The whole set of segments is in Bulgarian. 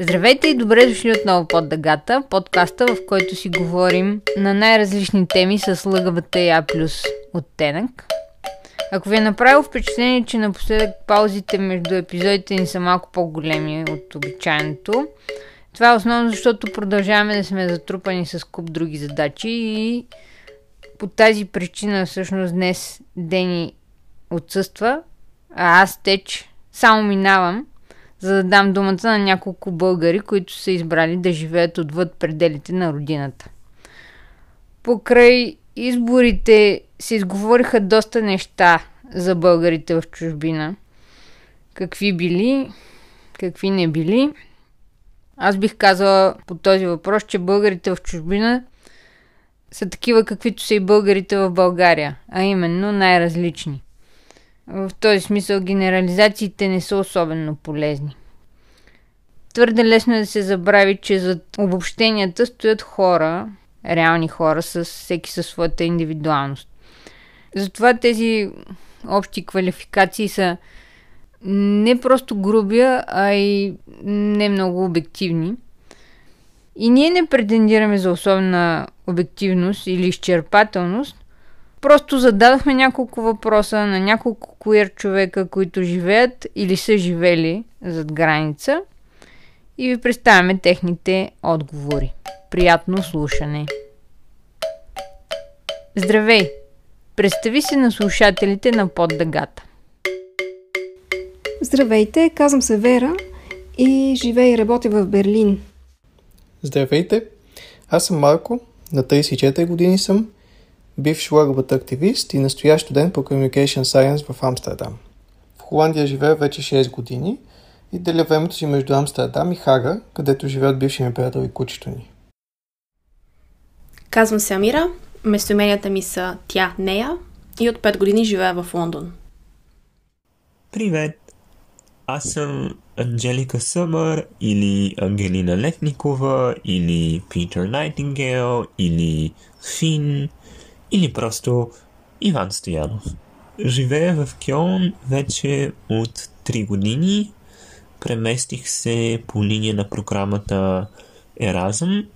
Здравейте и добре дошли отново под дъгата, подкаста, в който си говорим на най-различни теми с лъгавата я плюс оттенък. Ако ви е направило впечатление, че напоследък паузите между епизодите ни са малко по-големи от обичайното, това е основно защото продължаваме да сме затрупани с куп други задачи и по тази причина всъщност днес Дени отсъства, а аз теч само минавам, за да дам думата на няколко българи, които са избрали да живеят отвъд пределите на родината. Покрай изборите се изговориха доста неща за българите в чужбина. Какви били, какви не били. Аз бих казала по този въпрос, че българите в чужбина са такива каквито са и българите в България, а именно най-различни. В този смисъл генерализациите не са особено полезни. Твърде лесно е да се забрави, че зад обобщенията стоят хора, реални хора, с всеки със своята индивидуалност. Затова тези общи квалификации са не просто груби, а и не много обективни. И ние не претендираме за особена обективност или изчерпателност, Просто зададохме няколко въпроса на няколко куер човека, които живеят или са живели зад граница и ви представяме техните отговори. Приятно слушане! Здравей! Представи се на слушателите на Поддъгата. Здравейте, казвам се Вера и живея и работя в Берлин. Здравейте, аз съм Марко, на 34 години съм бивш ЛГБТ активист и настоящ студент по Communication Science в Амстердам. В Холандия живея вече 6 години и деля времето си между Амстердам и Хага, където живеят бившия ми приятел и кучето ни. Казвам се Амира, местоименията ми са тя, нея и от 5 години живея в Лондон. Привет! Аз съм Анджелика Съмър или Ангелина Летникова или Питър Найтингел или Фин или просто Иван Стоянов. Живея в Кьон вече от 3 години. Преместих се по линия на програмата Еразъм.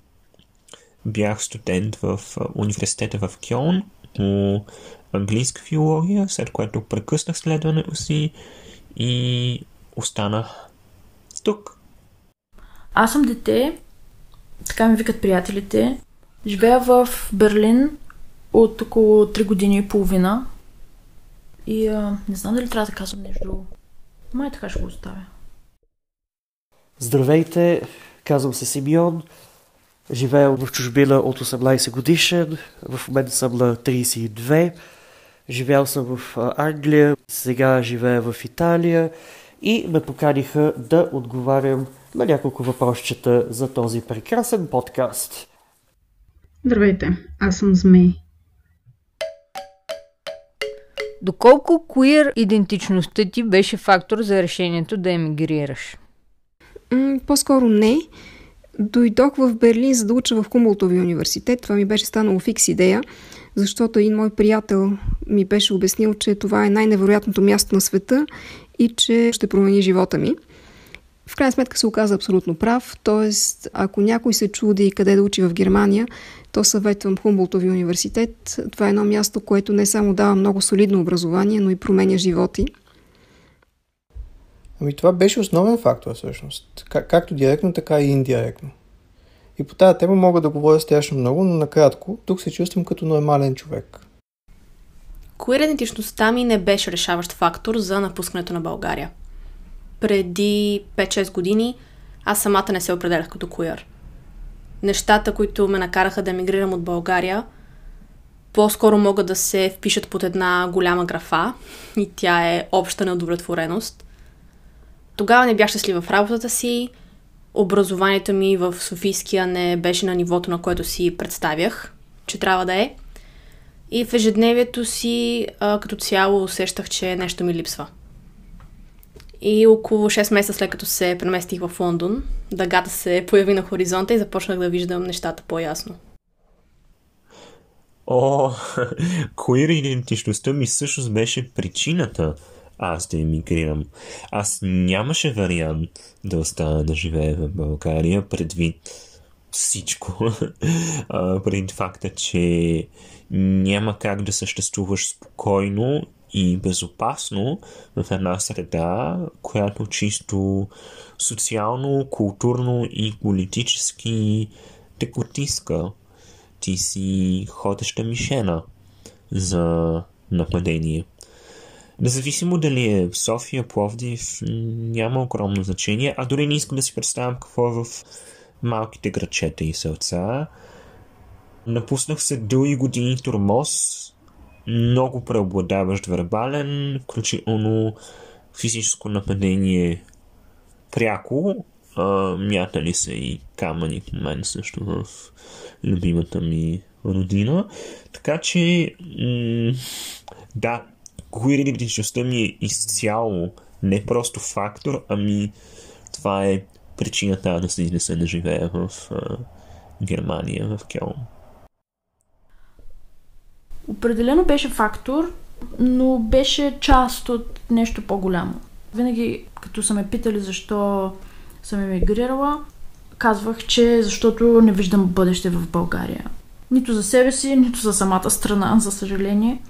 Бях студент в университета в Кьон по английска филология, след което прекъснах следването си и останах тук. Аз съм дете, така ми викат приятелите. Живея в Берлин от около 3 години и половина. И а, не знам дали трябва да казвам нещо друго. Май така ще го оставя. Здравейте, казвам се Симеон. Живея в чужбина от 18 годишен. В момента съм на 32. Живял съм в Англия, сега живея в Италия и ме поканиха да отговарям на няколко въпросчета за този прекрасен подкаст. Здравейте, аз съм Змей. Доколко queer идентичността ти беше фактор за решението да емигрираш? М- по-скоро не. Дойдох в Берлин, за да уча в Хумолтови университет. Това ми беше станало фикс идея, защото един мой приятел ми беше обяснил, че това е най-невероятното място на света и че ще промени живота ми. В крайна сметка се оказа абсолютно прав, т.е. ако някой се чуди къде да учи в Германия, то съветвам Хумболтови университет. Това е едно място, което не само дава много солидно образование, но и променя животи. Ами това беше основен фактор всъщност. Как, както директно, така и индиректно. И по тази тема мога да говоря страшно много, но накратко, тук се чувствам като нормален човек. Куир идентичността ми не беше решаващ фактор за напускането на България. Преди 5-6 години аз самата не се определях като куир нещата, които ме накараха да емигрирам от България, по-скоро могат да се впишат под една голяма графа и тя е обща неудовлетвореност. Тогава не бях щастлива в работата си, образованието ми в Софийския не беше на нивото, на което си представях, че трябва да е. И в ежедневието си а, като цяло усещах, че нещо ми липсва. И около 6 месеца след като се преместих в Лондон, дъгата се появи на хоризонта и започнах да виждам нещата по-ясно. О, queer идентичността ми всъщност беше причината аз да емигрирам. Аз нямаше вариант да остана да живея в България предвид всичко. предвид факта, че няма как да съществуваш спокойно и безопасно в една среда, която чисто социално, културно и политически те потиска. Ти си ходеща мишена за нападение. Независимо дали е в София, Пловдив, няма огромно значение, а дори не искам да си представям какво е в малките грачета и селца. Напуснах се дълги години турмоз, много преобладаващ вербален, включително физическо нападение пряко. А, мятали се и камъни в мен също в любимата ми родина. Така че, м- да, queer идентичността ми е изцяло не просто фактор, ами това е причината да се изнеса да живея в а, Германия, в Келн. Определено беше фактор, но беше част от нещо по-голямо. Винаги, като са ме питали защо съм емигрирала, казвах, че защото не виждам бъдеще в България. Нито за себе си, нито за самата страна, за съжаление.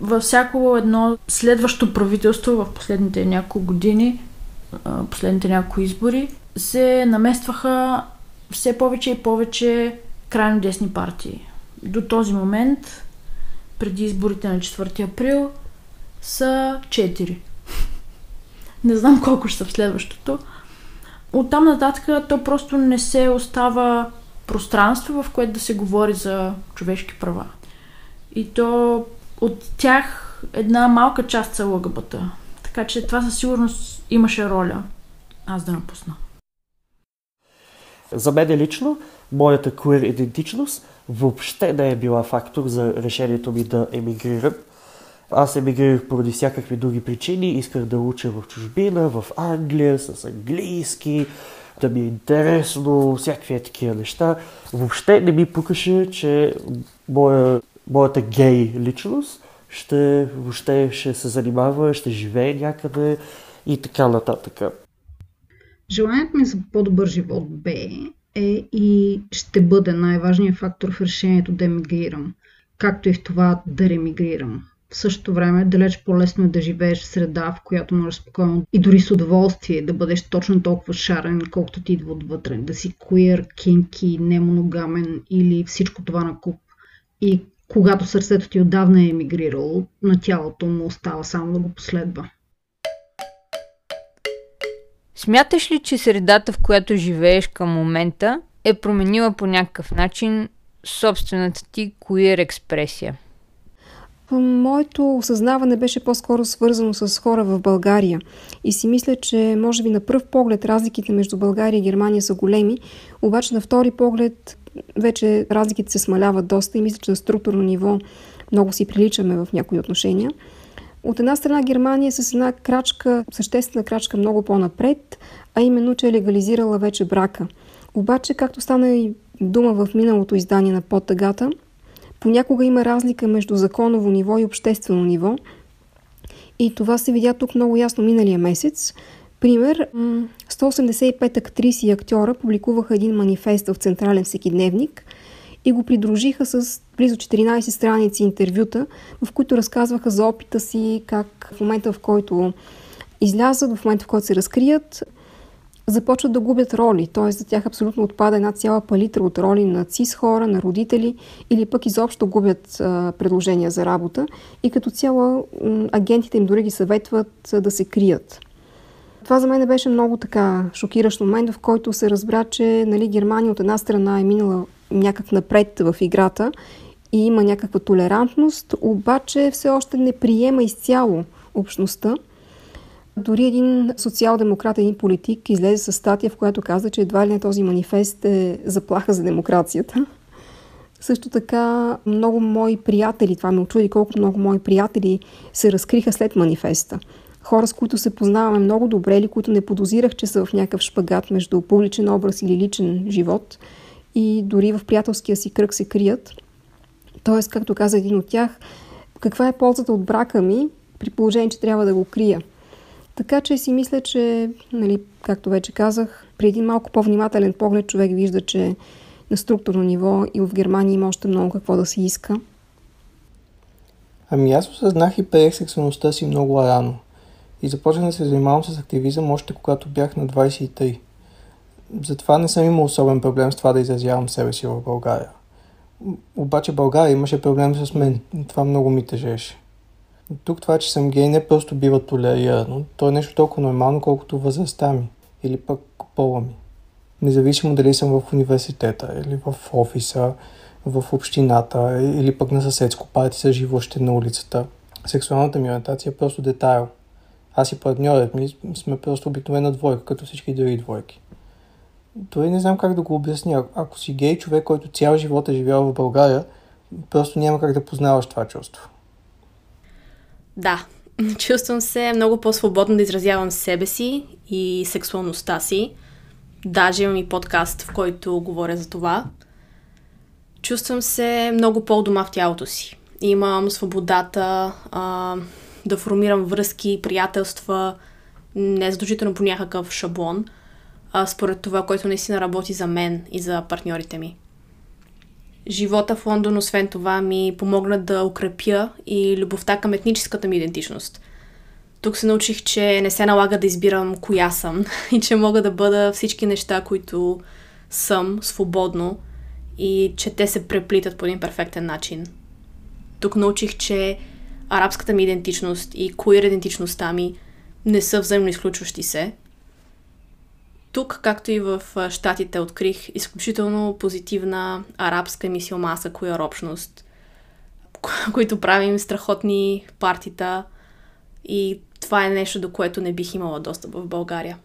Във всяко едно следващо правителство в последните няколко години, последните няколко избори, се наместваха все повече и повече крайно десни партии. До този момент преди изборите на 4 април са 4. Не знам колко ще са в следващото. Оттам нататък то просто не се остава пространство, в което да се говори за човешки права. И то от тях една малка част са ЛГБТ. Така че това със сигурност имаше роля аз да напусна. За мен лично, моята queer идентичност въобще не е била фактор за решението ми да емигрирам. Аз емигрирах поради всякакви други причини. Исках да уча в чужбина, в Англия, с английски, да ми е интересно, всякакви е такива неща. Въобще не ми пукаше, че моя, моята гей личност ще, въобще ще се занимава, ще живее някъде и така нататък. Желанието ми за по-добър живот бе е и ще бъде най-важният фактор в решението да емигрирам, както и в това да ремигрирам. В същото време далеч по-лесно е да живееш в среда, в която можеш спокойно и дори с удоволствие да бъдеш точно толкова шарен, колкото ти идва отвътре. Да си queer, кинки, немоногамен или всичко това на куп. И когато сърцето ти отдавна е емигрирало, на тялото му остава само да го последва. Смяташ ли, че средата, в която живееш към момента, е променила по някакъв начин собствената ти queer експресия? Моето осъзнаване беше по-скоро свързано с хора в България. И си мисля, че може би на пръв поглед разликите между България и Германия са големи, обаче на втори поглед вече разликите се смаляват доста и мисля, че на структурно ниво много си приличаме в някои отношения. От една страна Германия е с една крачка, съществена крачка много по-напред, а именно, че е легализирала вече брака. Обаче, както стана и дума в миналото издание на подтъгата, понякога има разлика между законово ниво и обществено ниво. И това се видя тук много ясно миналия месец. Пример, 185 актриси и актьора публикуваха един манифест в Централен всекидневник – и го придружиха с близо 14 страници интервюта, в които разказваха за опита си, как в момента в който излязат, в момента в който се разкрият, започват да губят роли, т.е. за тях абсолютно отпада една цяла палитра от роли на цис хора, на родители или пък изобщо губят а, предложения за работа и като цяло агентите им дори ги съветват да се крият. Това за мен беше много така шокиращ момент, в който се разбра, че нали, Германия от една страна е минала някак напред в играта и има някаква толерантност, обаче все още не приема изцяло общността. Дори един социал-демократ, един политик излезе с статия, в която каза, че едва ли не този манифест е заплаха за демокрацията. Също така много мои приятели, това ме очуди колко много мои приятели се разкриха след манифеста. Хора, с които се познаваме много добре или които не подозирах, че са в някакъв шпагат между публичен образ или личен живот – и дори в приятелския си кръг се крият. Тоест, както каза един от тях, каква е ползата от брака ми, при положение, че трябва да го крия. Така че си мисля, че, нали, както вече казах, при един малко по-внимателен поглед човек вижда, че на структурно ниво и в Германия има още много какво да се иска. Ами аз осъзнах и приех сексуалността си много рано. И започнах да се занимавам с активизъм още когато бях на 23. Затова не съм имал особен проблем с това да изразявам себе си в България. Обаче България имаше проблем с мен. Това много ми тежеше. Тук това, че съм гей, не просто бива толерирано. То е нещо толкова нормално, колкото възрастта ми. Или пък пола ми. Независимо дали съм в университета, или в офиса, в общината, или пък на съседско парти са живущи на улицата. Сексуалната ми ориентация е просто детайл. Аз и партньорът ми сме просто обикновена двойка, като всички други двойки. Той не знам как да го обясня. Ако си гей човек, който цял живот е живял в България, просто няма как да познаваш това чувство. Да, чувствам се много по-свободно да изразявам себе си и сексуалността си. Даже имам и подкаст, в който говоря за това. Чувствам се много по-дома в тялото си. Имам свободата а, да формирам връзки, приятелства, не задължително по някакъв шаблон, а според това, което наистина работи за мен и за партньорите ми. Живота в Лондон, освен това, ми помогна да укрепя и любовта към етническата ми идентичност. Тук се научих, че не се налага да избирам коя съм и че мога да бъда всички неща, които съм свободно и че те се преплитат по един перфектен начин. Тук научих, че арабската ми идентичност и queer идентичността ми не са взаимно изключващи се. Тук, както и в Штатите, открих изключително позитивна арабска мисиомаса queer общност, които правим страхотни партита и това е нещо, до което не бих имала достъп в България.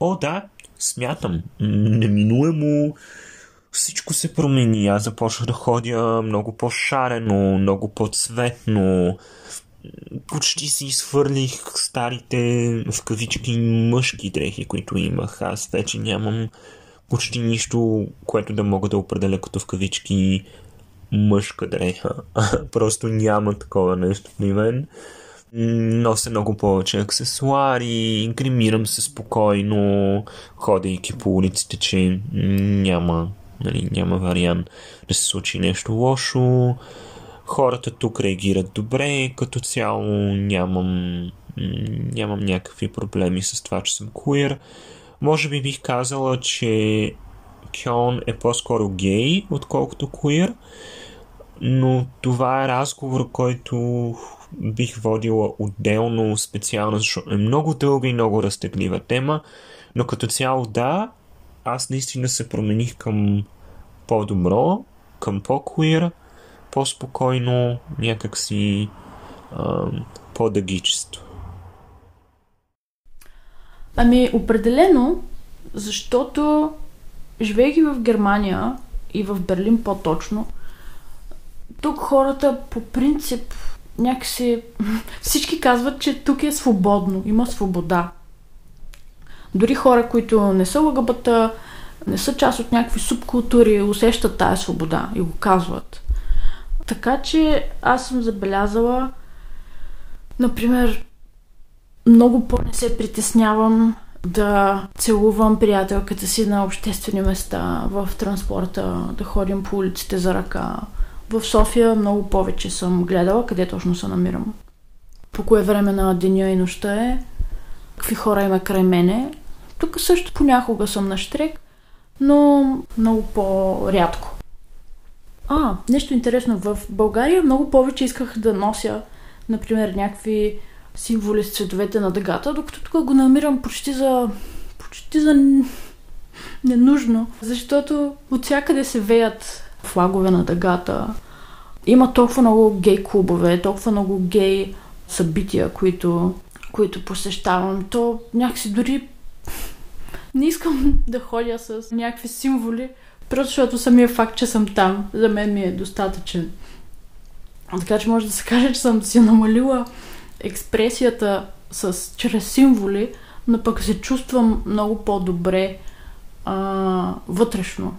О, да, смятам. Неминуемо всичко се промени. Аз започнах да ходя много по-шарено, много по-цветно. Почти си изхвърлих старите в кавички мъжки дрехи, които имах. Аз вече нямам почти нищо, което да мога да определя като в кавички мъжка дреха. Просто няма такова нещо при мен. Нося много повече аксесуари, гримирам се спокойно, ходейки по улиците, че няма Нали, няма вариант да се случи нещо лошо. Хората тук реагират добре, като цяло нямам, нямам някакви проблеми с това, че съм queer. Може би бих казала, че Кьон е по-скоро гей, отколкото queer, но това е разговор, който бих водила отделно, специално, защото е много дълга и много разтеглива тема, но като цяло да, аз наистина се промених към по-добро, към по-куир, по-спокойно, някакси по-дъгичество. Ами, определено, защото живейки в Германия и в Берлин по-точно, тук хората по принцип някакси всички казват, че тук е свободно, има свобода. Дори хора, които не са ЛГБТ, не са част от някакви субкултури, усещат тая свобода и го казват. Така че аз съм забелязала, например, много по-не се притеснявам да целувам приятелката си на обществени места, в транспорта, да ходим по улиците за ръка. В София много повече съм гледала къде точно се намирам. По кое време на деня и нощта е, какви хора има край мене. Тук също понякога съм на штрек, но много по-рядко. А, нещо интересно. В България много повече исках да нося, например, някакви символи с цветовете на дъгата, докато тук го намирам почти за... почти за ненужно, защото от всякъде се веят флагове на дъгата. Има толкова много гей клубове, толкова много гей събития, които, които посещавам. То някакси дори не искам да ходя с някакви символи, просто защото самия факт, че съм там, за мен ми е достатъчен. Така че може да се каже, че съм си намалила експресията с, чрез символи, но пък се чувствам много по-добре а, вътрешно.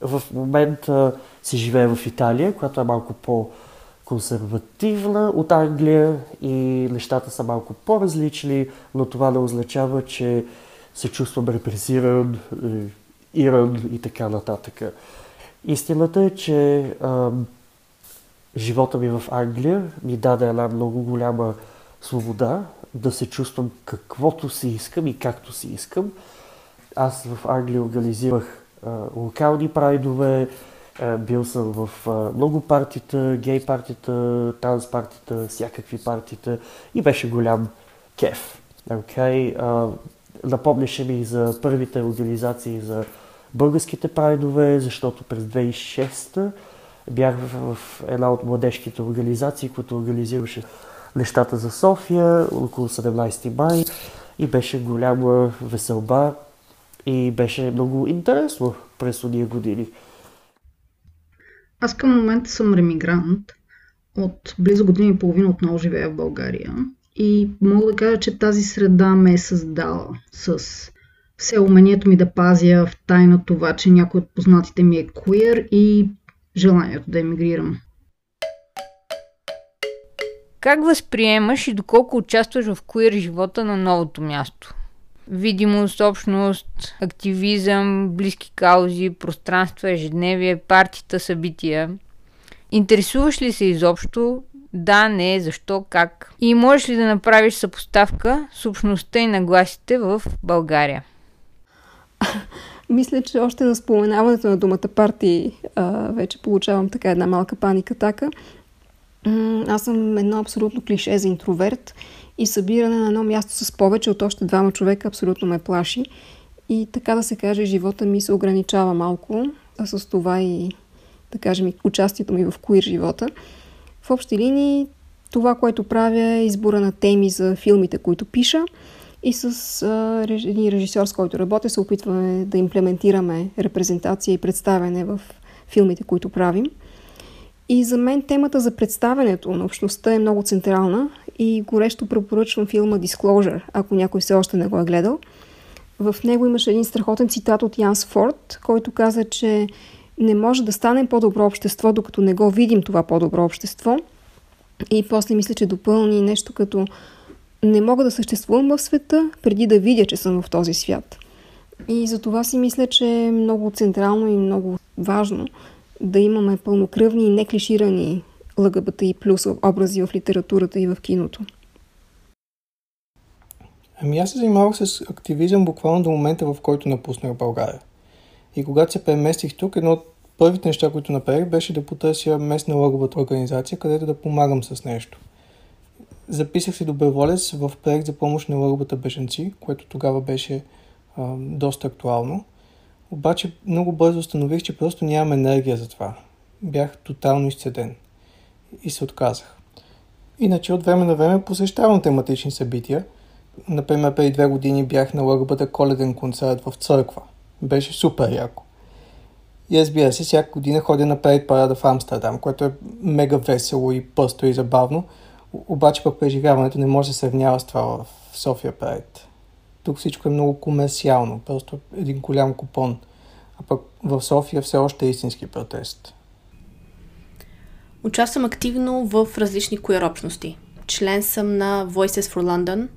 В момента си живее в Италия, която е малко по консервативна от Англия и нещата са малко по-различни, но това не означава, че се чувствам репресиран, е, иран и така нататък. Истината е, че а, живота ми в Англия ми даде една много голяма свобода да се чувствам каквото си искам и както си искам. Аз в Англия организирах локални прайдове, бил съм в много партита, гей партита, транс партита, всякакви партита и беше голям кеф. Okay? А, напомняше ми за първите организации за българските прайдове, защото през 2006 бях в, в една от младежките организации, които организираше нещата за София около 17 май и беше голяма веселба и беше много интересно през тези години. Аз към момента съм ремигрант. От близо година и половина отново живея в България. И мога да кажа, че тази среда ме е създала с все умението ми да пазя в тайна това, че някой от познатите ми е queer и желанието да емигрирам. Как възприемаш и доколко участваш в queer живота на новото място? Видимост, общност, активизъм, близки каузи, пространства, ежедневие, партита, събития. Интересуваш ли се изобщо? Да, не, защо, как? И можеш ли да направиш съпоставка с общността и нагласите в България? Мисля, че още на споменаването на думата партии а, вече получавам така една малка паника така. Аз съм едно абсолютно клише за интроверт и събиране на едно място с повече от още двама човека абсолютно ме плаши. И така да се каже, живота ми се ограничава малко, а с това и, да кажем, участието ми в куир живота. В общи линии, това, което правя е избора на теми за филмите, които пиша – и с а, един режисьор, с който работя, се опитваме да имплементираме репрезентация и представяне в филмите, които правим. И за мен темата за представянето на общността е много централна и горещо препоръчвам филма Disclosure, ако някой все още не го е гледал. В него имаше един страхотен цитат от Янс Форд, който каза, че не може да станем по-добро общество, докато не го видим това по-добро общество. И после мисля, че допълни нещо като не мога да съществувам в света, преди да видя, че съм в този свят. И за това си мисля, че е много централно и много важно да имаме пълнокръвни и неклиширани ЛГБТ и плюс образи в литературата и в киното. Ами аз се занимавах с активизъм буквално до момента, в който напуснах България. И когато се преместих тук, едно от първите неща, които направих, беше да потърся местна ЛГБТ организация, където да помагам с нещо – Записах се доброволец в проект за помощ на лъгбата беженци, което тогава беше а, доста актуално. Обаче много бързо установих, че просто нямам енергия за това. Бях тотално изцеден и се отказах. Иначе от време на време посещавам тематични събития. Например, преди две години бях на лъгбата коледен концерт в църква. Беше супер яко. И разбира се, всяка година ходя на парада в Амстердам, което е мега весело и пъсто и забавно – обаче пък преживяването не може да се сравнява с това в София Прайд. Тук всичко е много комерциално, просто един голям купон. А пък в София все още е истински протест. Участвам активно в различни queer общности. Член съм на Voices for London.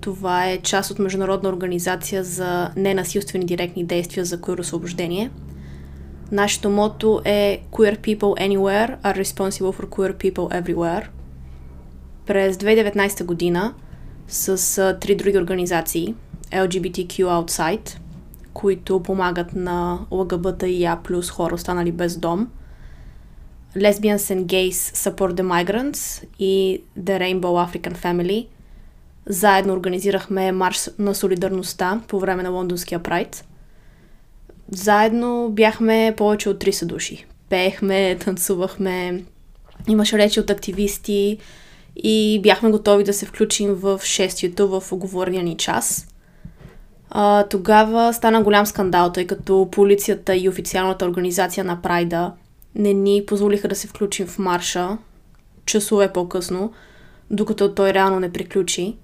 Това е част от международна организация за ненасилствени директни действия за queer освобождение. Нашето мото е Queer people anywhere are responsible for queer people everywhere – през 2019 година с а, три други организации LGBTQ Outside, които помагат на ЛГБТ и А плюс хора останали без дом, Lesbians and Gays Support the Migrants и The Rainbow African Family. Заедно организирахме марш на солидарността по време на лондонския прайд. Заедно бяхме повече от 30 души. Пеехме, танцувахме, имаше речи от активисти, и бяхме готови да се включим в шествието в оговорния ни час. А, тогава стана голям скандал, тъй като полицията и официалната организация на Прайда не ни позволиха да се включим в марша часове по-късно, докато той реално не приключи.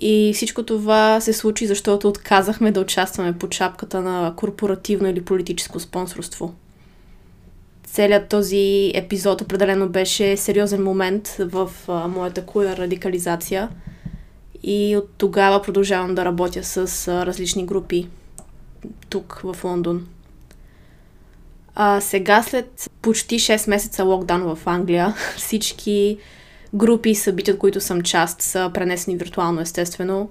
И всичко това се случи, защото отказахме да участваме под шапката на корпоративно или политическо спонсорство. Целият този епизод определено беше сериозен момент в а, моята куя радикализация. И от тогава продължавам да работя с а, различни групи тук в Лондон. А, сега, след почти 6 месеца локдаун в Англия, всички групи и събития, от които съм част, са пренесени виртуално, естествено.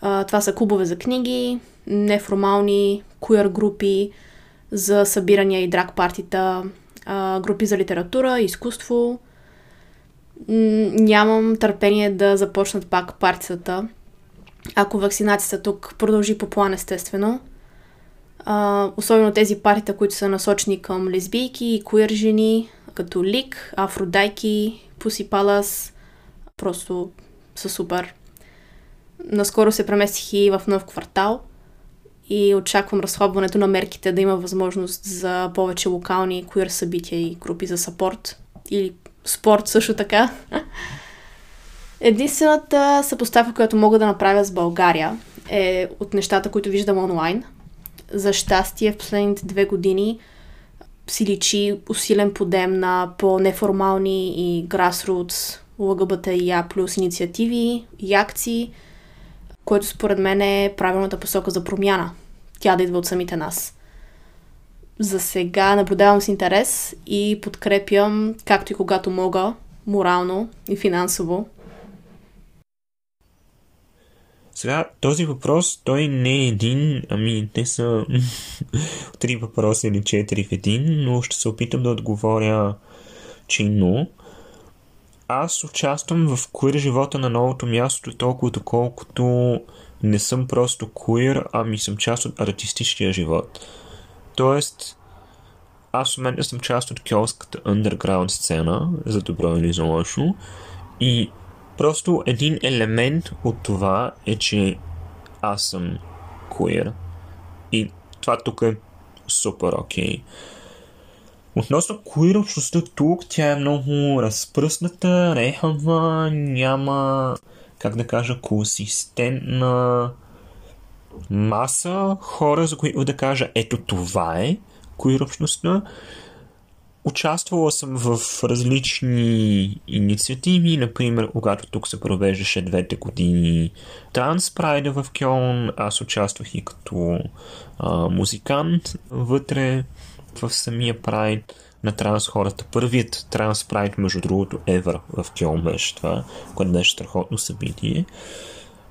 А, това са клубове за книги, неформални queer групи за събирания и драг партита, групи за литература, изкуство. Нямам търпение да започнат пак партията, ако вакцинацията тук продължи по план, естествено. Особено тези партита, които са насочени към лесбийки и куир жени, като Лик, Афродайки, Пуси Палас, просто са супер. Наскоро се преместих и в нов квартал и очаквам разхлабването на мерките да има възможност за повече локални куир събития и групи за сапорт или спорт също така. Единствената съпоставка, която мога да направя с България е от нещата, които виждам онлайн. За щастие в последните две години си личи усилен подем на по-неформални и grassroots ЛГБТИА плюс инициативи и акции, което според мен е правилната посока за промяна. Тя да идва от самите нас. За сега наблюдавам с интерес и подкрепям, както и когато мога, морално и финансово, сега, този въпрос, той не е един, ами те са три въпроса или четири в един, но ще се опитам да отговоря чинно. Аз участвам в куир живота на новото място толкова доколкото не съм просто куир, ами съм част от артистичния живот. Тоест, аз в момента съм част от киоската underground сцена, за добро или за лошо, и Просто един елемент от това е, че аз съм queer. И това тук е супер окей. Okay. Относно queer общността тук, тя е много разпръсната, рехава, няма, как да кажа, консистентна маса хора, за които да кажа, ето това е queer общността. Участвала съм в различни инициативи, например, когато тук се провеждаше двете години Транспрайда в Кьон, аз участвах и като а, музикант вътре в самия прайд на транс хората. Първият транс прайд, между другото, ever в Кьон беше това, което беше страхотно събитие.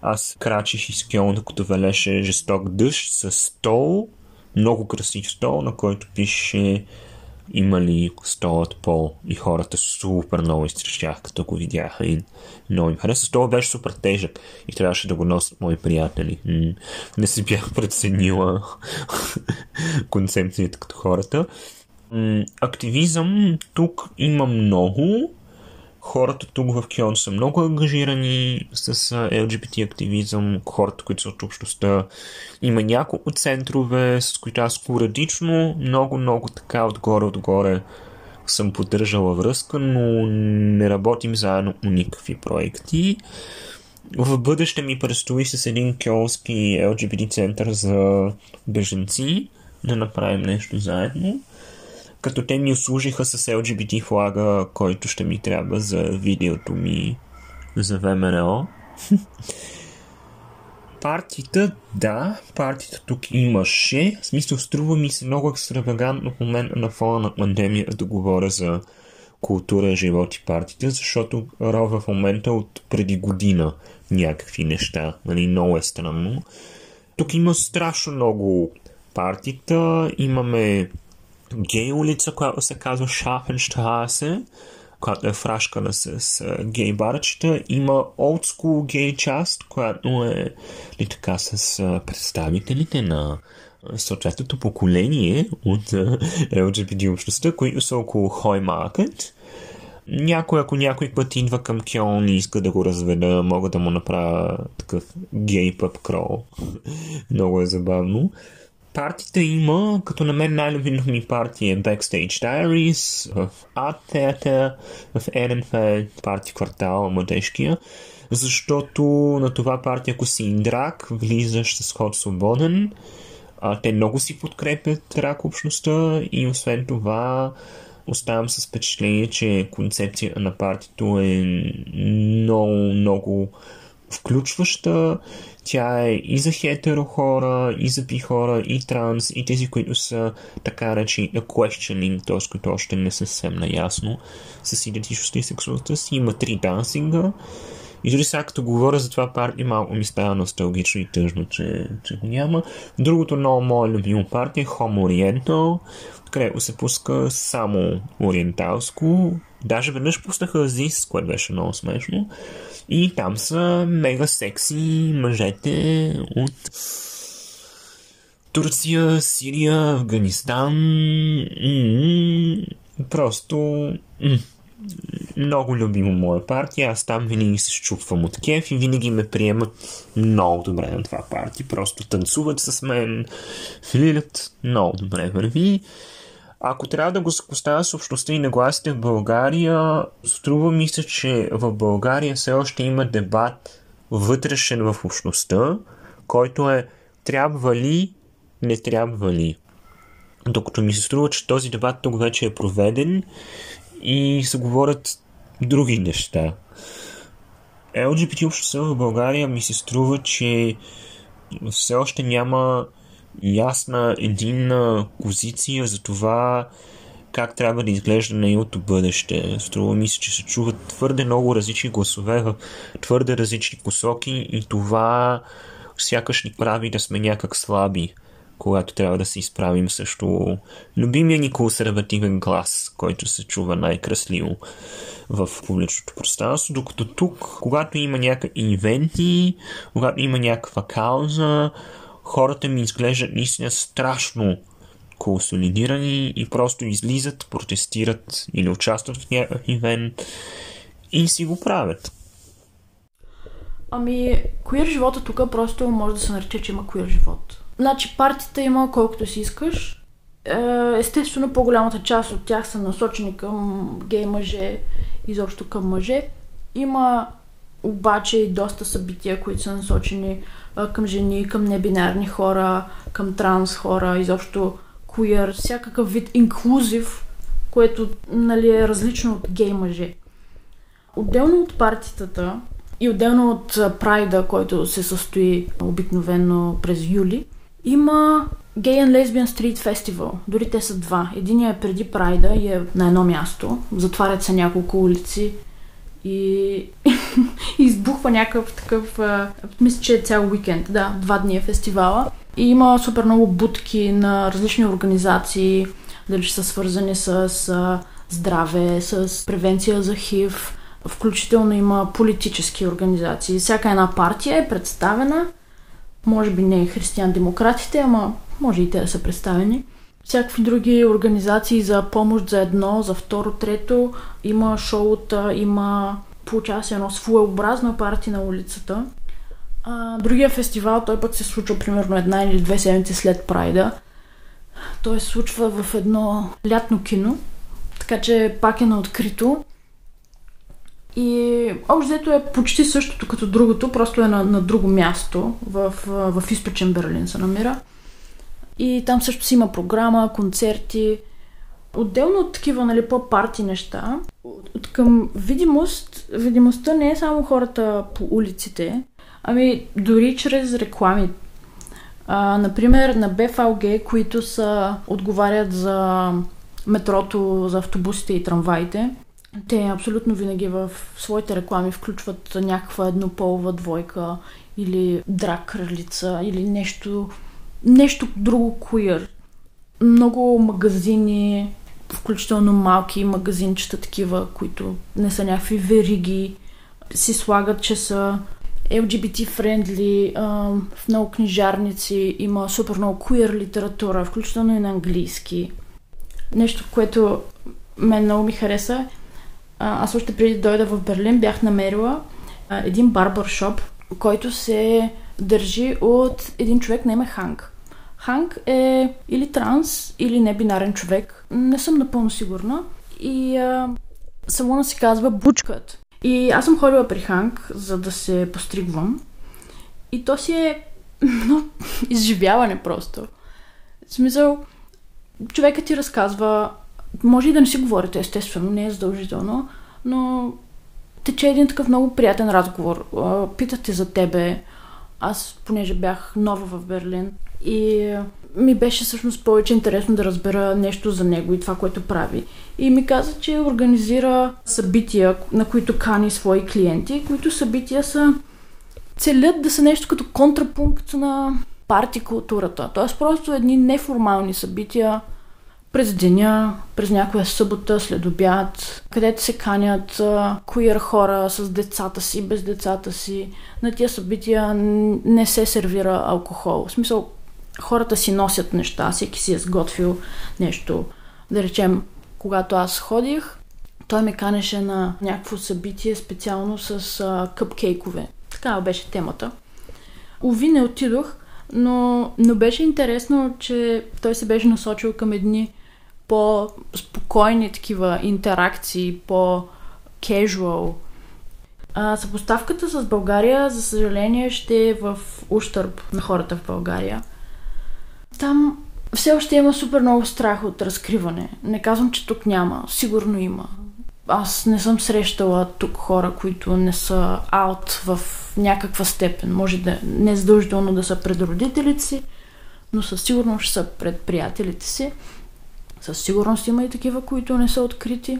Аз крачих из Кьон, докато велеше жесток дъжд с стол, много красив стол, на който пише имали столът пол и хората супер много изтрещях, като го видяха и много им хареса. Столът беше супер тежък и трябваше да го носят мои приятели. не си бях преценила концепцията като хората. активизъм тук има много, хората тук в Кион са много ангажирани с LGBT активизъм, хората, които са от общността. Има няколко центрове, с които аз спорадично, много, много така отгоре-отгоре съм поддържала връзка, но не работим заедно по никакви проекти. В бъдеще ми предстои с един киолски LGBT център за беженци да направим нещо заедно като те ми услужиха с LGBT флага, който ще ми трябва за видеото ми за ВМРО. партията, да, партията тук имаше. В смисъл, струва ми се много екстравагантно в момента на фона на пандемия да говоря за култура, живот и партията, защото рова в момента от преди година някакви неща. Нали, много е странно. Тук има страшно много партита. Имаме гей улица, която се казва Шафенштрасе, която е фрашкана с гей барчета. Има олдскул гей част, която е ли така с представителите на съответното поколение от LGBT общността, които са около Хой Маркет. Някой, ако някой път идва към Кьон и иска да го разведа, мога да му направя такъв гей пъп крол. Много е забавно. Партията има, като на мен най-любимата ми партия е Backstage Diaries, в Art Theater, в Ehrenfeld, парти квартал, младежкия, защото на това партия, ако си индрак, влизаш с ход свободен, А, те много си подкрепят рак общността и освен това оставам с впечатление, че концепцията на партито е много, много включваща. Тя е и за хетеро хора, и за би хора, и транс, и тези, които са така речи на questioning, т.е. които още не са съвсем наясно с идентичността и сексуалността си. Има три дансинга. И дори сега като говоря за това парти, малко ми става носталгично и тъжно, че, че го няма. Другото много мое любимо парти е Homo Oriental, където се пуска само ориенталско. Даже веднъж пуснаха Зис, което беше много смешно. И там са мега секси мъжете от Турция, Сирия, Афганистан. Просто много любимо моя партия. Аз там винаги се щупвам от кеф и винаги ме приемат много добре на това парти. Просто танцуват с мен, филират, много добре върви. Ако трябва да го съпоставя с общността и нагласите в България, струва ми се, че в България все още има дебат вътрешен в общността, който е трябва ли, не трябва ли. Докато ми се струва, че този дебат тук вече е проведен и се говорят други неща. LGBT общността в България ми се струва, че все още няма ясна, единна позиция за това как трябва да изглежда нейното бъдеще. Струва ми се, че се чуват твърде много различни гласове в твърде различни посоки и това сякаш ни прави да сме някак слаби, когато трябва да се изправим също любимия ни консервативен глас, който се чува най-красливо в публичното пространство, докато тук, когато има някакви ивенти, когато има някаква кауза, хората ми изглеждат наистина страшно консолидирани и просто излизат, протестират или участват в някакъв ивент и си го правят. Ами, коир живота тук просто може да се нарече, че има коир живот. Значи, партията има колкото си искаш. Е, естествено, по-голямата част от тях са насочени към гей мъже, изобщо към мъже. Има обаче и доста събития, които са насочени към жени, към небинарни хора, към транс хора, изобщо queer, всякакъв вид инклюзив, което нали, е различно от гей мъже. Отделно от партитата и отделно от прайда, който се състои обикновено през юли, има Gay and Lesbian Street Festival. Дори те са два. Единият е преди прайда и е на едно място. Затварят се няколко улици и избухва някакъв такъв, мисля, че е цял уикенд, да, два дни е фестивала. И има супер много будки на различни организации, дали са свързани с здраве, с превенция за ХИВ, включително има политически организации. Всяка една партия е представена, може би не християн-демократите, ама може и те да са представени всякакви други организации за помощ за едно, за второ, трето. Има шоута, има получава се едно своеобразно парти на улицата. А, другия фестивал, той пък се случва примерно една или две седмици след Прайда. Той се случва в едно лятно кино, така че пак е на открито. И общо е почти същото като другото, просто е на, на друго място, в, в източен Берлин се намира. И там също си има програма, концерти. Отделно от такива, нали, по-парти неща, от към видимост, видимостта не е само хората по улиците, ами дори чрез реклами. А, например, на BFLG, които са, отговарят за метрото, за автобусите и трамваите, те абсолютно винаги в своите реклами включват някаква еднополова двойка или драк кралица или нещо нещо друго queer. Много магазини, включително малки магазинчета такива, които не са някакви вериги, си слагат, че са LGBT friendly, в много книжарници има супер много queer литература, включително и на английски. Нещо, което мен много ми хареса. Аз още преди да дойда в Берлин бях намерила един барбаршоп, който се държи от един човек на име Ханк. Ханк е или транс, или небинарен човек. Не съм напълно сигурна. И а, салона се казва Бучкът. И аз съм ходила при Ханк, за да се постригвам. И то си е много изживяване просто. В смисъл, човекът ти разказва, може и да не си говорите, естествено, не е задължително, но тече един такъв много приятен разговор. Питате за тебе. Аз, понеже бях нова в Берлин и ми беше всъщност повече интересно да разбера нещо за него и това, което прави. И ми каза, че организира събития, на които кани свои клиенти, които събития са целят да са нещо като контрапункт на парти културата. Тоест просто едни неформални събития през деня, през някоя събота, след обяд, където се канят куир хора с децата си, без децата си. На тия събития не се сервира алкохол. В смисъл, хората си носят неща, всеки си е сготвил нещо. Да речем, когато аз ходих, той ме канеше на някакво събитие специално с а, къпкейкове. Такава беше темата. Ови не отидох, но, но беше интересно, че той се беше насочил към едни по-спокойни такива интеракции, по-кежуал. Съпоставката с България, за съжаление, ще е в ущърб на хората в България. Там все още има супер много страх от разкриване. Не казвам, че тук няма. Сигурно има. Аз не съм срещала тук хора, които не са аут в някаква степен. Може да не задължително да са пред родителите си, но със сигурност ще са пред приятелите си. Със сигурност има и такива, които не са открити.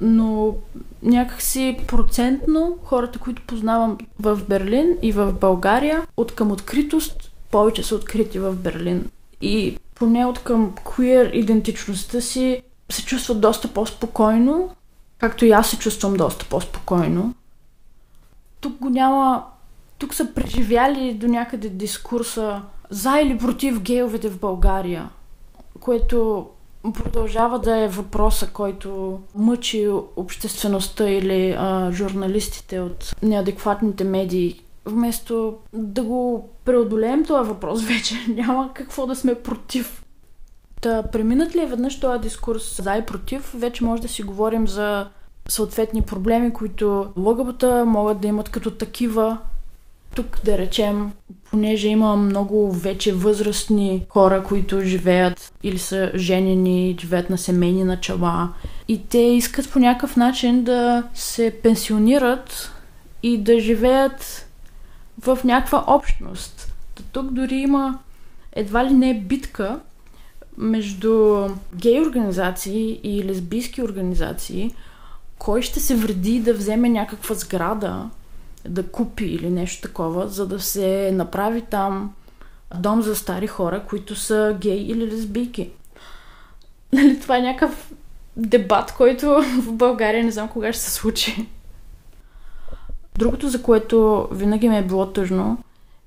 Но някакси процентно хората, които познавам в Берлин и в България, от към откритост повече са открити в Берлин. И поне от към queer идентичността си се чувстват доста по-спокойно, както и аз се чувствам доста по-спокойно. Тук го няма... Тук са преживяли до някъде дискурса за или против гейовете в България, което продължава да е въпроса, който мъчи обществеността или а, журналистите от неадекватните медии. Вместо да го преодолеем този въпрос вече, няма какво да сме против. Та преминат ли е веднъж този дискурс за и против, вече може да си говорим за съответни проблеми, които лъгъбата могат да имат като такива. Тук, да речем, понеже има много вече възрастни хора, които живеят или са женени, живеят на семейни начала. И те искат по някакъв начин да се пенсионират и да живеят в някаква общност. Тук дори има едва ли не битка между гей организации и лесбийски организации, кой ще се вреди да вземе някаква сграда, да купи или нещо такова, за да се направи там дом за стари хора, които са гей или лесбийки. Нали, това е някакъв дебат, който в България не знам кога ще се случи. Другото, за което винаги ми е било тъжно,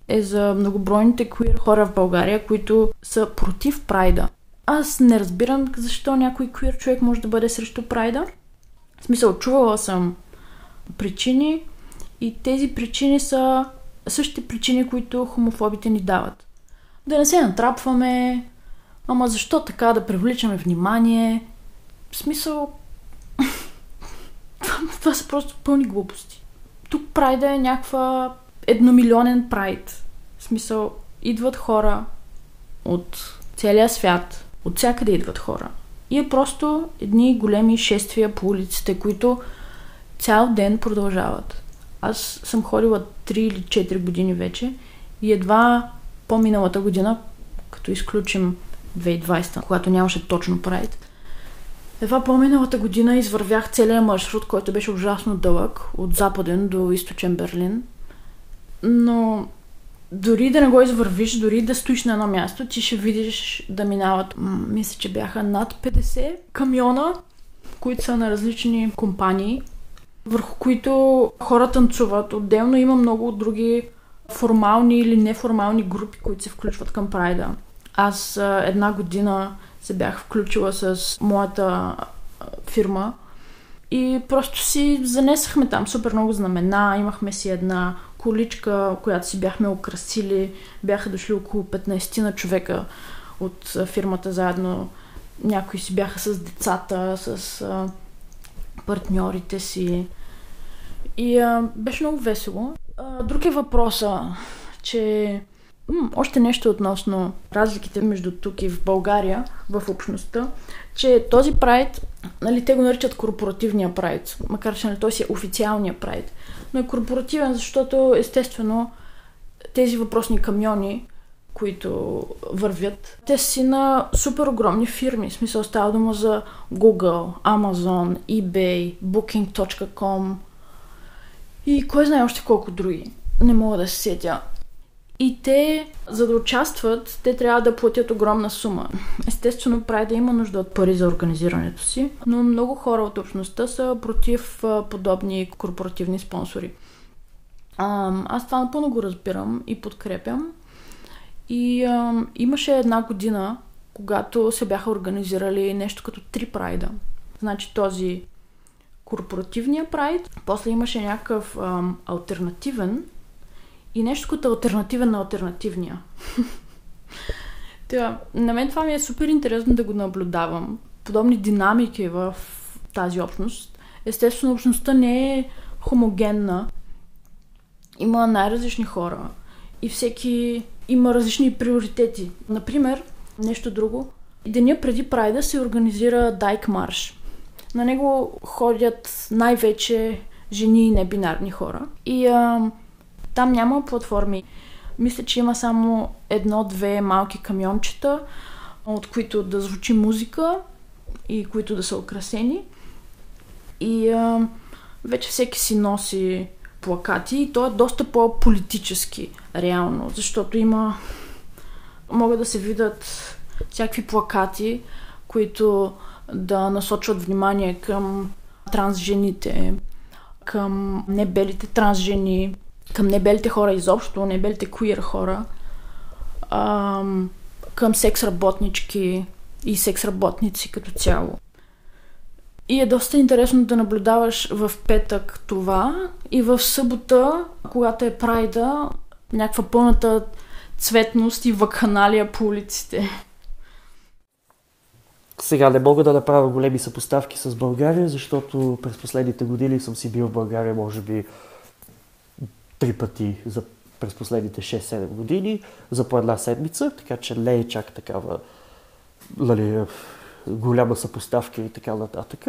е за многобройните queer хора в България, които са против прайда. Аз не разбирам защо някой queer човек може да бъде срещу прайда. В смисъл, чувала съм причини и тези причини са същите причини, които хомофобите ни дават. Да не се натрапваме, ама защо така да привличаме внимание? В смисъл, това, са просто пълни глупости. Тук прайда е някаква едномилионен прайд. В смисъл, идват хора от целия свят, от всякъде идват хора. И е просто едни големи шествия по улиците, които цял ден продължават. Аз съм ходила 3 или 4 години вече и едва по-миналата година, като изключим 2020, когато нямаше точно прайд, едва по-миналата година извървях целият маршрут, който беше ужасно дълъг, от западен до източен Берлин. Но дори да не го извървиш, дори да стоиш на едно място, ти ще видиш да минават, мисля, че бяха над 50 камиона, които са на различни компании, върху които хора танцуват. Отделно има много други формални или неформални групи, които се включват към прайда. Аз една година се бях включила с моята фирма и просто си занесахме там супер много знамена, имахме си една количка, която си бяхме украсили. Бяха дошли около 15 на човека от фирмата заедно. Някои си бяха с децата, с партньорите си. И а, беше много весело. А, друг е въпроса, че М, още нещо относно разликите между тук и в България, в общността, че този прайд, нали, те го наричат корпоративния прайд, макар че нали, той си е официалния прайд, но е корпоративен, защото естествено тези въпросни камиони, които вървят, те си на супер огромни фирми. В смисъл става дума за Google, Amazon, eBay, Booking.com и кой знае още колко други. Не мога да се сетя. И те, за да участват, те трябва да платят огромна сума. Естествено, прави да има нужда от пари за организирането си, но много хора от общността са против подобни корпоративни спонсори. Аз това напълно го разбирам и подкрепям. И а, имаше една година, когато се бяха организирали нещо като три прайда. Значи този корпоративния прайд, после имаше някакъв а, альтернативен и нещо като альтернативен на альтернативния. Тя, на мен това ми е супер интересно да го наблюдавам. Подобни динамики в тази общност. Естествено, общността не е хомогенна. Има най-различни хора. И всеки има различни приоритети. Например, нещо друго. Деня преди Прайда се организира Дайк Марш. На него ходят най-вече жени и небинарни хора. И а, там няма платформи. Мисля, че има само едно-две малки камиончета, от които да звучи музика и които да са украсени. И а, вече всеки си носи плакати и то е доста по-политически реално, защото има могат да се видят всякакви плакати, които да насочват внимание към трансжените, към небелите трансжени, към небелите хора изобщо, небелите куир хора, към секс работнички и секс работници като цяло. И е доста интересно да наблюдаваш в петък това и в събота, когато е прайда, някаква пълната цветност и вакханалия по улиците. Сега не мога да направя големи съпоставки с България, защото през последните години съм си бил в България, може би, три пъти за, през последните 6-7 години, за по една седмица, така че не е чак такава нали, голяма съпоставка и така нататък.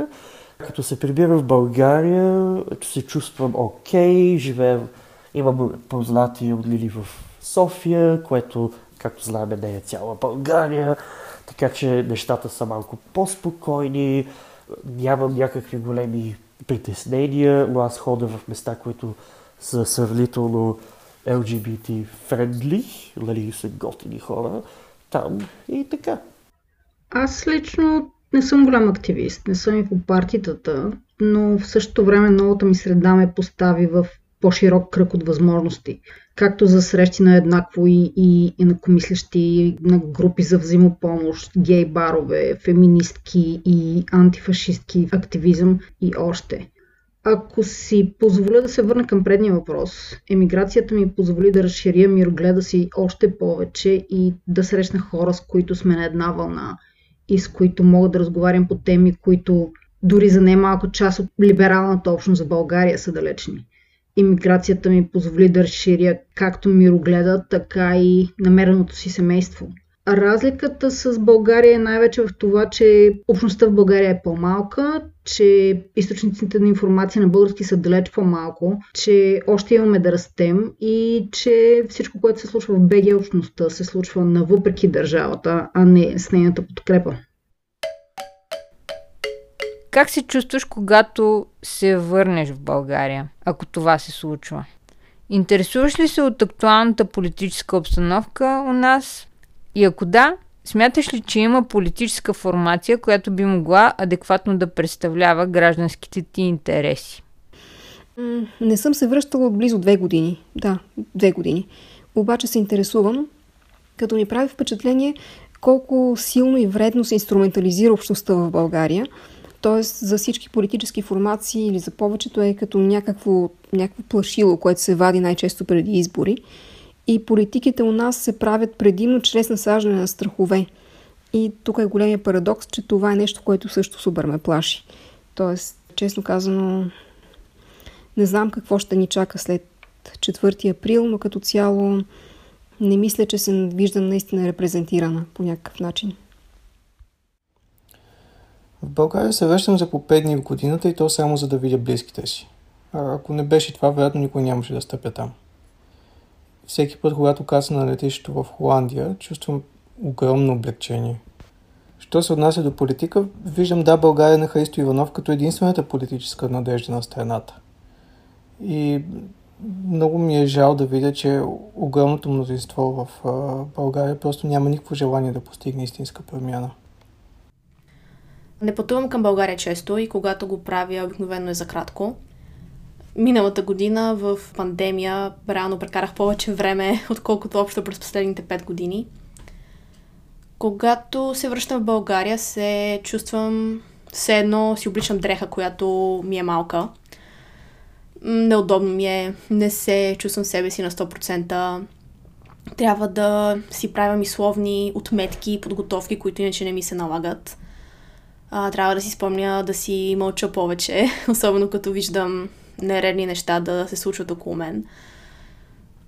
Като се прибира в България, се чувствам окей, okay, живея, имам познати от Лили в София, което, както знаем, не е цяла България, така че нещата са малко по-спокойни, нямам някакви големи притеснения, но аз хода в места, които са сравнително LGBT friendly, нали са готини хора там и така. Аз лично не съм голям активист, не съм и по партитата, но в същото време новата ми среда ме постави в по-широк кръг от възможности. Както за срещи на еднакво и, и инакомислещи, на групи за взаимопомощ, гей барове, феминистки и антифашистки активизъм и още. Ако си позволя да се върна към предния въпрос, емиграцията ми позволи да разширя мирогледа си още повече и да срещна хора, с които сме на една вълна и с които мога да разговарям по теми, които дори за немалко част от либералната общност в България са далечни. Имиграцията ми позволи да разширя както мирогледа, така и намереното си семейство – Разликата с България е най-вече в това, че общността в България е по-малка, че източниците на информация на български са далеч по-малко, че още имаме да растем и че всичко, което се случва в БГ общността, се случва навъпреки държавата, а не с нейната подкрепа. Как се чувстваш, когато се върнеш в България, ако това се случва? Интересуваш ли се от актуалната политическа обстановка у нас? И ако да, смяташ ли, че има политическа формация, която би могла адекватно да представлява гражданските ти интереси? Не съм се връщала от близо две години. Да, две години. Обаче се интересувам, като ми прави впечатление колко силно и вредно се инструментализира общността в България. Тоест за всички политически формации или за повечето е като някакво, някакво плашило, което се вади най-често преди избори и политиките у нас се правят предимно чрез насаждане на страхове. И тук е големия парадокс, че това е нещо, което също супер ме плаши. Тоест, честно казано, не знам какво ще ни чака след 4 април, но като цяло не мисля, че се виждам наистина репрезентирана по някакъв начин. В България се връщам за по 5 дни в годината и то само за да видя близките си. А ако не беше това, вероятно никой нямаше да стъпя там. Всеки път, когато кацна на летището в Холандия, чувствам огромно облегчение. Що се отнася до политика, виждам да България на Христо Иванов като единствената политическа надежда на страната. И много ми е жал да видя, че огромното мнозинство в България просто няма никакво желание да постигне истинска промяна. Не пътувам към България често и когато го правя, обикновено е за кратко. Миналата година в пандемия реално прекарах повече време, отколкото общо през последните 5 години. Когато се връщам в България, се чувствам все едно си обличам дреха, която ми е малка. Неудобно ми е, не се чувствам себе си на 100%. Трябва да си правя мисловни отметки подготовки, които иначе не ми се налагат. А, трябва да си спомня да си мълча повече, особено като виждам нередни неща да се случват около мен.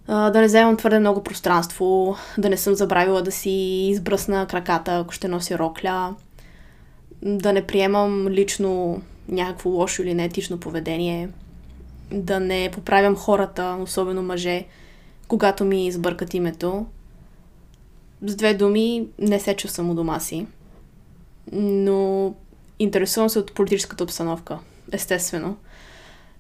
А, да не вземам твърде много пространство, да не съм забравила да си избръсна краката, ако ще нося рокля, да не приемам лично някакво лошо или неетично поведение, да не поправям хората, особено мъже, когато ми избъркат името. С две думи, не се чувствам у дома си. Но интересувам се от политическата обстановка, естествено.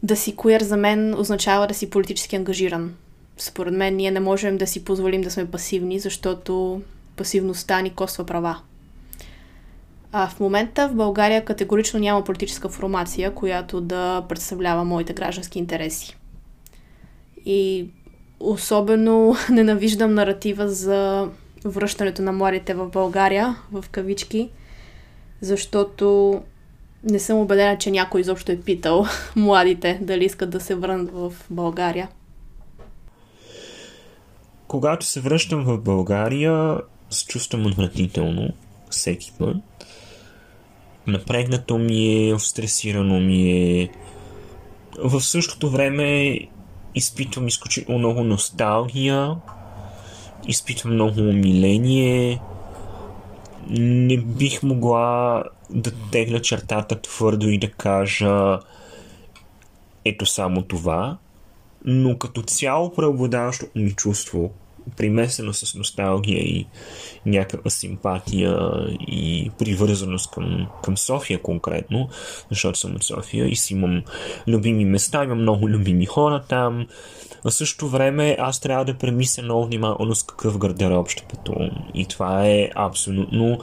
Да си куер за мен означава да си политически ангажиран. Според мен ние не можем да си позволим да сме пасивни, защото пасивността ни коства права. А в момента в България категорично няма политическа формация, която да представлява моите граждански интереси. И особено ненавиждам наратива за връщането на младите в България, в кавички, защото не съм убедена, че някой изобщо е питал младите дали искат да се върнат в България. Когато се връщам в България, се чувствам отвратително всеки път. Напрегнато ми е, стресирано ми е. В същото време изпитвам изключително много носталгия, изпитвам много умиление. Не бих могла да тегля чертата твърдо и да кажа ето само това, но като цяло преобладаващото ми чувство, примесено с носталгия и някаква симпатия и привързаност към, към София конкретно, защото съм от София и си имам любими места, имам много любими хора там. В същото време аз трябва да премисля много внимателно с какъв гардероб ще пътувам. И това е абсолютно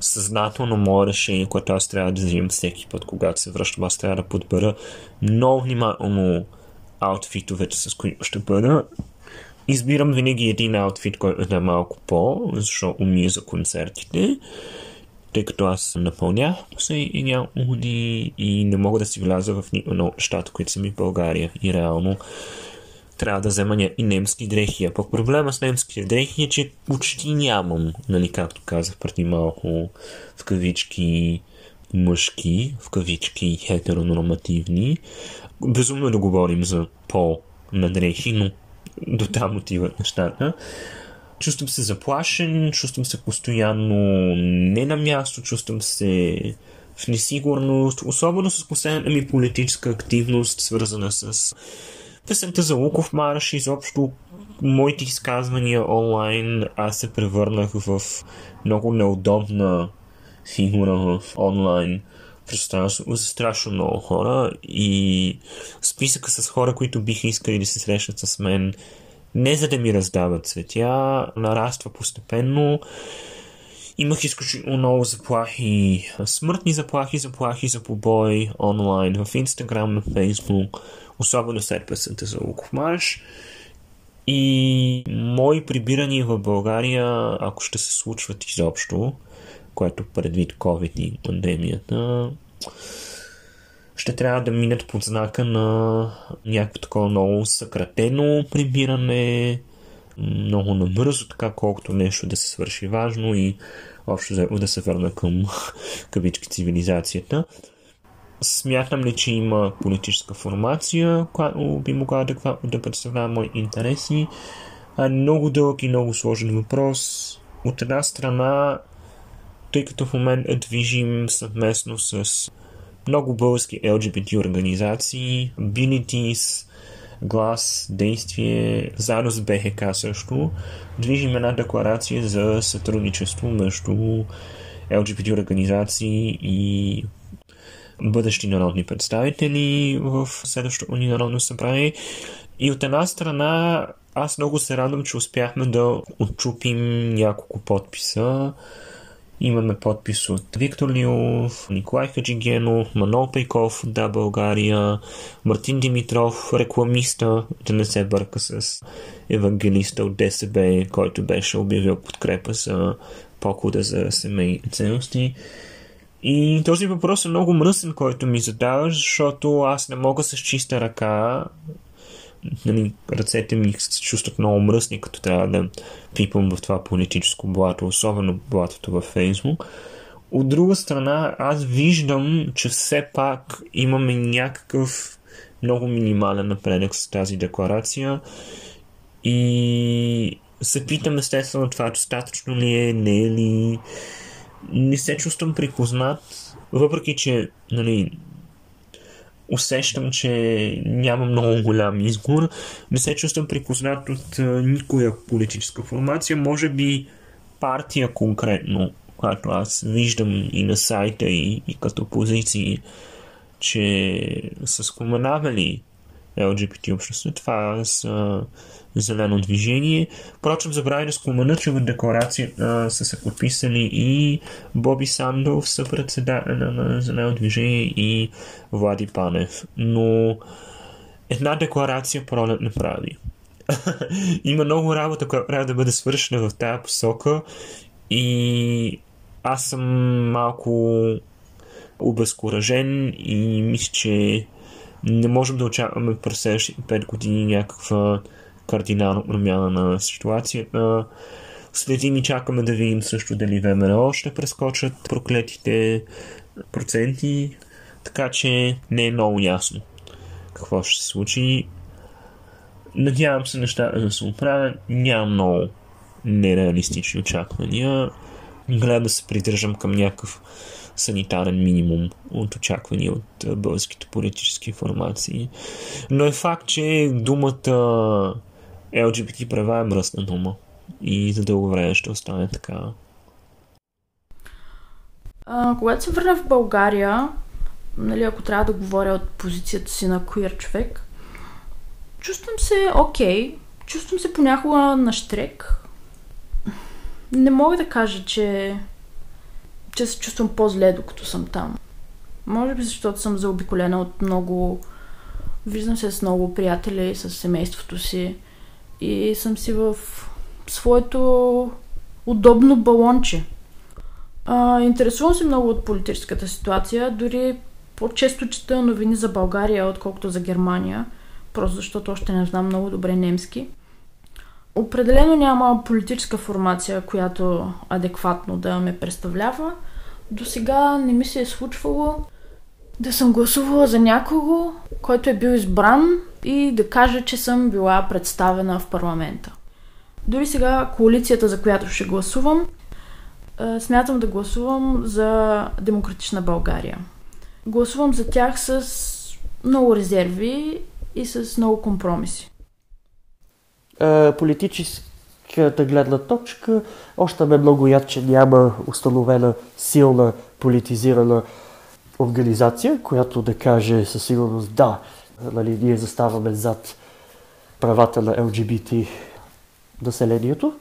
съзнателно мое решение, което аз трябва да взимам всеки път, когато се връщам. Аз трябва да подбера много внимателно аутфитовете, с които ще бъда. Избирам винаги един аутфит, който е малко по, защото умия за концертите, тъй като аз напълнях и няколко години и не мога да си вляза в нито едно от нещата, които са ми в България. И реално трябва да взема и немски дрехи. А пък проблема с немските дрехи е, че почти нямам, нали, както казах преди малко, в кавички мъжки, в кавички хетеронормативни. Безумно да говорим за по на дрехи, но до там отиват нещата. Чувствам се заплашен, чувствам се постоянно не на място, чувствам се в несигурност, особено с последната ми политическа активност, свързана с песента за Луков марш, изобщо моите изказвания онлайн, аз се превърнах в много неудобна фигура в онлайн пространство за страшно много хора и списъка с хора, които биха искали да се срещат с мен не за да ми раздават цветя, нараства постепенно. Имах изключително много заплахи, смъртни заплахи, заплахи за побой онлайн, в Инстаграм, на Фейсбук, особено след песента за Луков Марш. И мои прибирания в България, ако ще се случват изобщо, което предвид COVID и пандемията, ще трябва да минат под знака на някакво такова много съкратено прибиране, много набързо, така колкото нещо да се свърши важно и общо да се върна към кавички цивилизацията. Смятам ли, че има политическа формация, която би могла адекватно да представлява мои интереси? Много дълъг и много сложен въпрос. От една страна, тъй като в момента движим съвместно с много български LGBT организации, Abilities, глас, действие, заедно с БХК също, движим една декларация за сътрудничество между LGBT организации и бъдещи народни представители в следващото ни народно събрание. И от една страна аз много се радвам, че успяхме да отчупим няколко подписа. Имаме подпис от Виктор Лилов, Николай Хаджигенов, Манол Пейков от Да България, Мартин Димитров, рекламиста, да не се бърка с евангелиста от ДСБ, който беше обявил подкрепа за покуда за семейни ценности. И този въпрос е много мръсен, който ми задаваш, защото аз не мога с чиста ръка нали, ръцете ми се чувстват много мръсни, като трябва да пипам в това политическо блато, особено блатото във Фейсбук. От друга страна, аз виждам, че все пак имаме някакъв много минимален напредък с тази декларация и се питам естествено това достатъчно ли е, не е ли. Не се чувствам припознат, въпреки че нали, усещам, че няма много голям избор. Не се чувствам припознат от никоя политическа формация. Може би партия конкретно, която аз виждам и на сайта и, и като позиции, че са споменавали LGBT общество. Това са зелено движение. Впрочем, забравя да спомена, че в декларацията са се подписали и Боби Сандов, съпредседател на зелено движение и Влади Панев. Но една декларация пролет не прави. Има много работа, която трябва да бъде свършена в тази посока и аз съм малко обезкуражен и мисля, че не можем да очакваме през следващите 5 години някаква кардинална промяна на ситуацията. Следим и чакаме да видим също дали ВМРО ще прескочат проклетите проценти, така че не е много ясно какво ще се случи. Надявам се нещата да се оправят. Нямам много нереалистични очаквания. Гледам да се придържам към някакъв санитарен минимум от очаквания от българските политически формации. Но е факт, че думата LGBT права е мръсна дума и за дълго време ще остане така. А, когато се върна в България, нали, ако трябва да говоря от позицията си на queer човек, чувствам се окей, okay, чувствам се понякога на штрек. Не мога да кажа, че, че се чувствам по-зле, докато съм там. Може би защото съм заобиколена от много... Виждам се с много приятели, с семейството си и съм си в своето удобно балонче. А, интересувам се много от политическата ситуация, дори по-често чета новини за България, отколкото за Германия, просто защото още не знам много добре немски. Определено няма политическа формация, която адекватно да ме представлява. До сега не ми се е случвало да съм гласувала за някого, който е бил избран и да кажа, че съм била представена в парламента. Дори сега коалицията, за която ще гласувам, смятам да гласувам за Демократична България. Гласувам за тях с много резерви и с много компромиси. Политическата гледна точка още ме много яд, че няма установена силна политизирана организация, която да каже със сигурност да, нали, ние заставаме зад правата на ЛГБТ населението.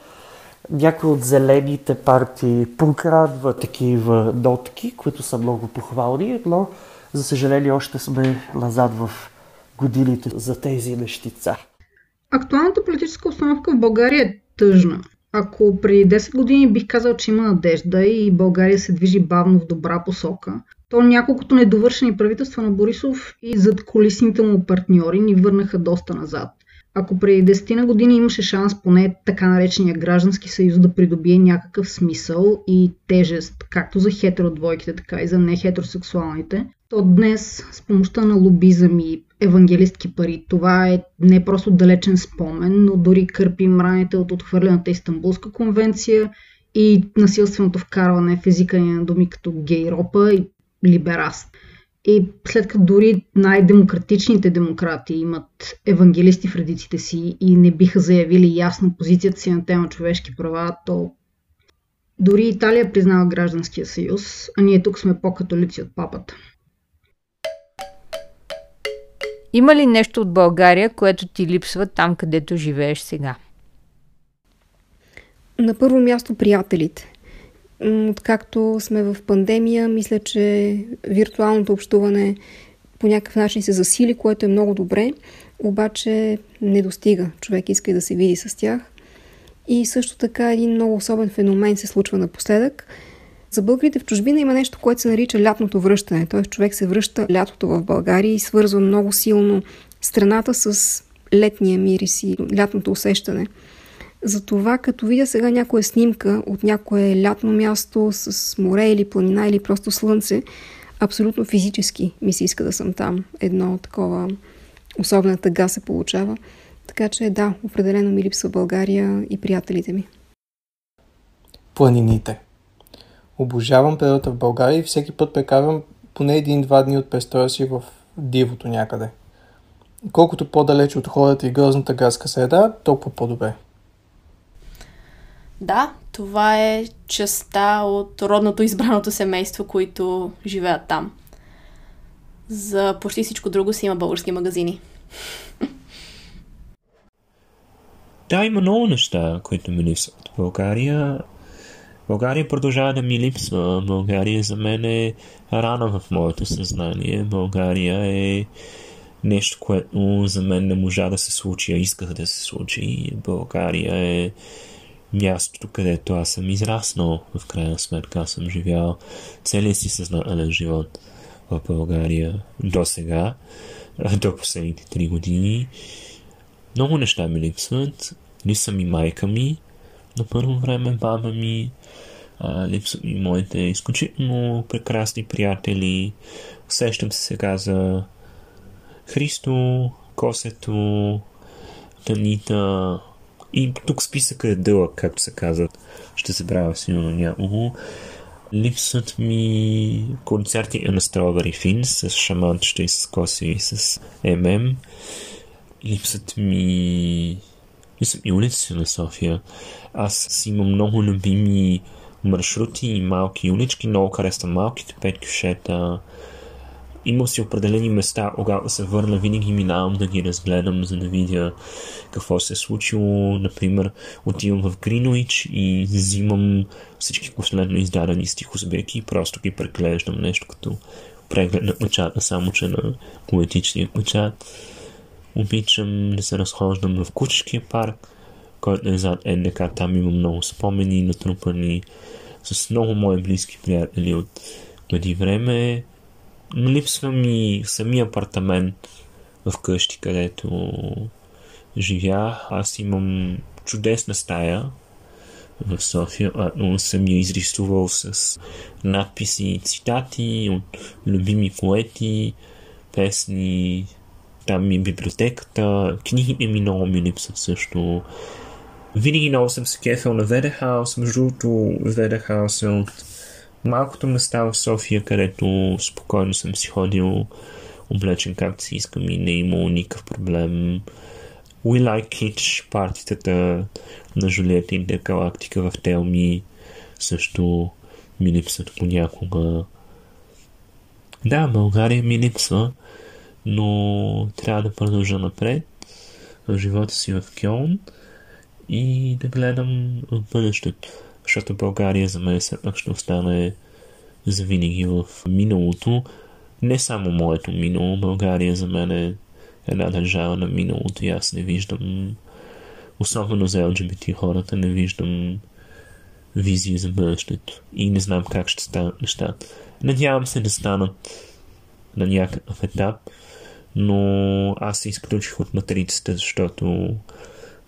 Някои от зелените партии прокрадват такива нотки, които са много похвални, но за съжаление още сме назад в годините за тези нещица. Актуалната политическа установка в България е тъжна. Ако преди 10 години бих казал, че има надежда и България се движи бавно в добра посока, то няколкото недовършени правителства на Борисов и зад колисните му партньори ни върнаха доста назад. Ако преди 10 на години имаше шанс поне така наречения граждански съюз да придобие някакъв смисъл и тежест, както за хетеродвойките, така и за нехетеросексуалните, то днес с помощта на лобизъм и евангелистки пари, това е не просто далечен спомен, но дори кърпи мраните от отхвърлената Истанбулска конвенция и насилственото вкарване в езика на думи като гейропа и либераст. И след като дори най-демократичните демократи имат евангелисти в редиците си и не биха заявили ясно позицията си на тема човешки права, то дори Италия признава гражданския съюз, а ние тук сме по-католици от папата. Има ли нещо от България, което ти липсва там, където живееш сега? На първо място приятелите. Откакто сме в пандемия, мисля, че виртуалното общуване по някакъв начин се засили, което е много добре, обаче не достига. Човек иска и да се види с тях. И също така един много особен феномен се случва напоследък. За българите в чужбина има нещо, което се нарича лятното връщане. Т.е. човек се връща лятото в България и свързва много силно страната с летния мирис и лятното усещане – затова, като видя сега някоя снимка от някое лятно място с море или планина или просто слънце, абсолютно физически ми се иска да съм там. Едно такова особена тъга се получава. Така че да, определено ми липсва България и приятелите ми. Планините. Обожавам природата в България и всеки път прекарвам поне един-два дни от престоя си в дивото някъде. Колкото по-далеч от хората и грозната градска среда, толкова по-добре. Да, това е частта от родното избраното семейство, които живеят там. За почти всичко друго си има български магазини. Да, има много неща, които ми липсват. България България продължава да ми липсва. България за мен е рана в моето съзнание. България е нещо, което за мен не можа да се случи, а исках да се случи. България е мястото, където аз съм израснал. В крайна сметка аз съм живял целият си съзнателен живот в България до сега, до последните три години. Много неща ми липсват. Липсва ми майка ми, на първо време баба ми, липсват ми моите изключително прекрасни приятели. Усещам се сега за Христо, Косето, Танита, и тук списъка е дълъг, както се казва. Ще се правя силно някого. Липсват ми концерти на Strawberry Fins с шаманчета и с коси и с ММ. Липсват ми... Липсват ми улици на София. Аз си имам много любими маршрути и малки улички. Много харесвам малките пет кюшета имал си определени места, когато се върна, винаги минавам да ги разгледам, за да видя какво се е случило. Например, отивам в Гринуич и взимам всички последно издадени стихосбирки и просто ги преглеждам нещо като преглед на печата, само че на поетичния печат. Обичам да се разхождам в Кучешкия парк, който е зад НДК. Там има много спомени, натрупани с много мои близки приятели от преди време липсва ми самия апартамент в къщи, където живя. Аз имам чудесна стая в София, но съм я изрисувал с надписи и цитати от любими поети, песни. Там ми е библиотеката, книгите ми много ми липсват също. Винаги много съм се кефил на Ведехаус, между другото Ведехаус е от малкото места в София, където спокойно съм си ходил облечен както си искам и не е имало никакъв проблем. We Like Kitsch, партитата на Жулиета Интергалактика в Телми също ми липсват понякога. Да, България ми липсва, но трябва да продължа напред в живота си в Кьон и да гледам в бъдещето защото България за мен все пак ще остане завинаги в миналото. Не само моето минало, България за мен е една държава на миналото и аз не виждам, особено за LGBT хората, не виждам визии за бъдещето. И не знам как ще станат нещата. Надявам се да станат на някакъв етап, но аз се изключих от матрицата, защото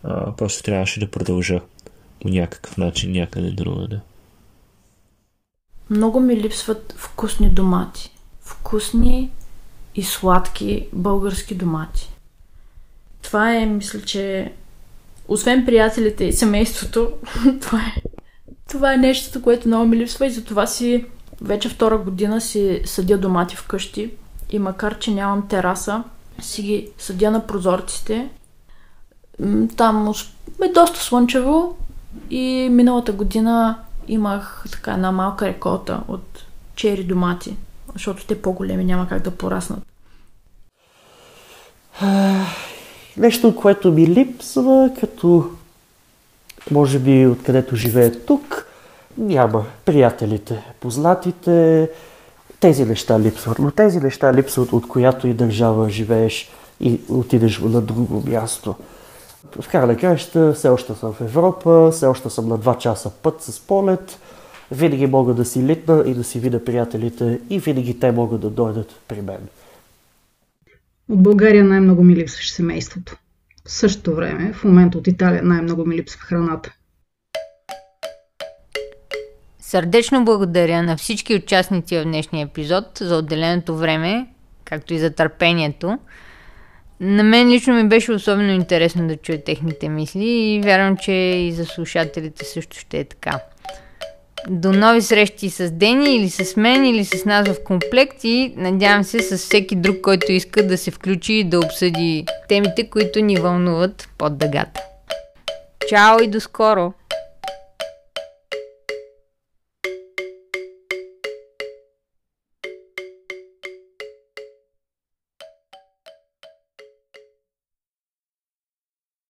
а, просто трябваше да продължа по някакъв начин някъде другаде. Много ми липсват вкусни домати. Вкусни и сладки български домати. Това е, мисля, че освен приятелите и семейството, това е, това е нещото, което много ми липсва и затова си вече втора година си съдя домати вкъщи и макар, че нямам тераса, си ги съдя на прозорците. Там е доста слънчево и миналата година имах така една малка реколта от чери домати, защото те по-големи няма как да пораснат. Нещо, което ми липсва, като може би откъдето живее тук, няма приятелите, познатите, тези неща липсват. Но тези неща липсват от която и държава живееш и отидеш на друго място. В края на краища все още съм в Европа, все още съм на 2 часа път с полет. Винаги мога да си литна и да си видя приятелите и винаги те могат да дойдат при мен. От България най-много ми липсваше семейството. В същото време, в момента от Италия най-много ми липсва храната. Сърдечно благодаря на всички участници в днешния епизод за отделеното време, както и за търпението. На мен лично ми беше особено интересно да чуя техните мисли и вярвам, че и за слушателите също ще е така. До нови срещи с Дени или с мен или с нас в комплект и надявам се с всеки друг, който иска да се включи и да обсъди темите, които ни вълнуват под дъгата. Чао и до скоро!